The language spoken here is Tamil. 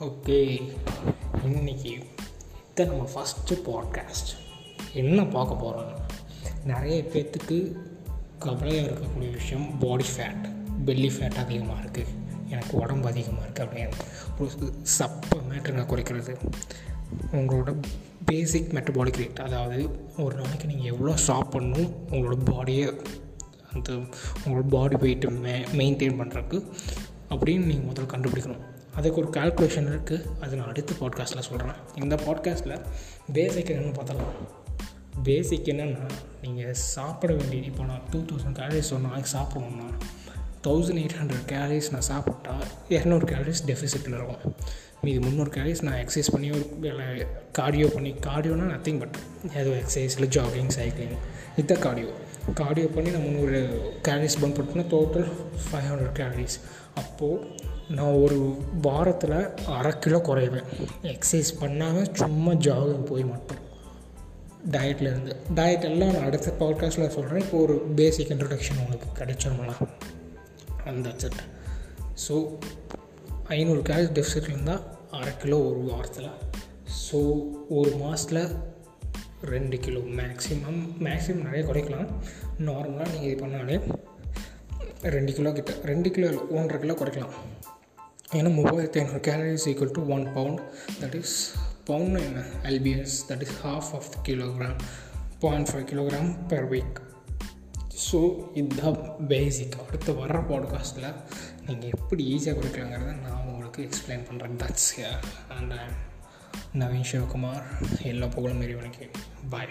ஓகே. இன்னைக்கு இதை நம்ம ஃபஸ்ட்டு பாட்காஸ்ட் என்ன பார்க்க போகிறோம்னா நிறைய பேர்த்துக்கு கவலையாக இருக்கக்கூடிய விஷயம் பாடி ஃபேட் பெல்லி ஃபேட் அதிகமாக இருக்குது எனக்கு உடம்பு அதிகமாக இருக்குது அப்படின்னு. ஒரு சப்ப மேட்டருங்க குறைக்கிறது. உங்களோட பேசிக் மெட்டபாலிக் ரேட் அதாவது ஒரு நாளைக்கு நீங்கள் எவ்வளோ சாப்பிட்ணும் உங்களோட பாடியை அந்த உங்களோட பாடி வெயிட்டை மெ மெயின்டைன் பண்ணுறதுக்கு அப்படின்னு நீங்கள் முதல்ல கண்டுபிடிக்கணும். அதுக்கு ஒரு கால்குலேஷன் இருக்குது அது நான் அடுத்த பாட்காஸ்ட்டில் சொல்கிறேன் இந்த பாட்காஸ்ட்டில் பேசிக் என்னென்னு பார்த்தலாம் பேசிக் என்னென்னா நீங்கள் சாப்பிட வேண்டிய இப்போ நான் டூ தௌசண்ட் கேலரிஸ் ஒரு நாளைக்கு சாப்பிட்ணுன்னா தௌசண்ட் எயிட் ஹண்ட்ரட் கேலரிஸ் நான் சாப்பிட்டா இரநூறு கேலரிஸ் டெஃபிசிட்டில் இருக்கும். மீது முந்நூறு கேலரிஸ் நான் எக்ஸசைஸ் பண்ணி ஒரு கார்டியோ பண்ணி கார்டியோனா நத்திங் பட் ஏதோ எக்ஸசைஸ் இல்லை ஜாகிங் சைக்கிளிங் இதுதான் கார்டியோ கார்டியோ பண்ணி நான் முந்நூறு கேலரிஸ் பர்ன் பண்ணிட்டேன்னா டோட்டல் ஃபைவ் ஹண்ட்ரட் கேலரிஸ் அப்போது நான் ஒரு வாரத்தில் அரை கிலோ குறைவேன். எக்ஸசைஸ் பண்ணாமல் சும்மா ஜாகிங் போய் மட்டும். டயட்லேருந்து டயட் எல்லாம் நான் அடுத்த பாட்காஸ்ட்டில் சொல்கிறேன் இப்போ ஒரு பேசிக் இன்ட்ரடக்ஷன் உங்களுக்கு கிடைச்சிருமலாம் அந்த செட் ஸோ ஐநூறு கேலரி டெஃபிசிட் இருந்தால் அரை கிலோ ஒரு வாரத்தில். ஸோ ஒரு மாதத்தில் ரெண்டு கிலோ மேக்ஸிமம் மேக்ஸிமம் நிறைய குறைக்கலாம். நார்மலாக நீங்கள் இது பண்ணாலே ரெண்டு கிலோ கிட்ட ரெண்டு கிலோ இல்லை ஒன்றரை கிலோ குறைக்கலாம். ஏன்னா மூவாயிரத்தி ஐநூறு calories equal to one pound that is pound என்ன LBS that is half of kilogram point five kilogram per week so இதுதான் பேசிக் அடுத்து வர்ற பாட்காஸ்ட்டில் நீங்கள் எப்படி ஈஸியாக குறைக்கலாங்கிறத நான் உங்களுக்கு எக்ஸ்பிளைன் பண்ணுறேன் தட்ஸ் அண்ட் நவீன் சிவகுமார் எல்லா புகழும் இறைவனுக்கு. பாய்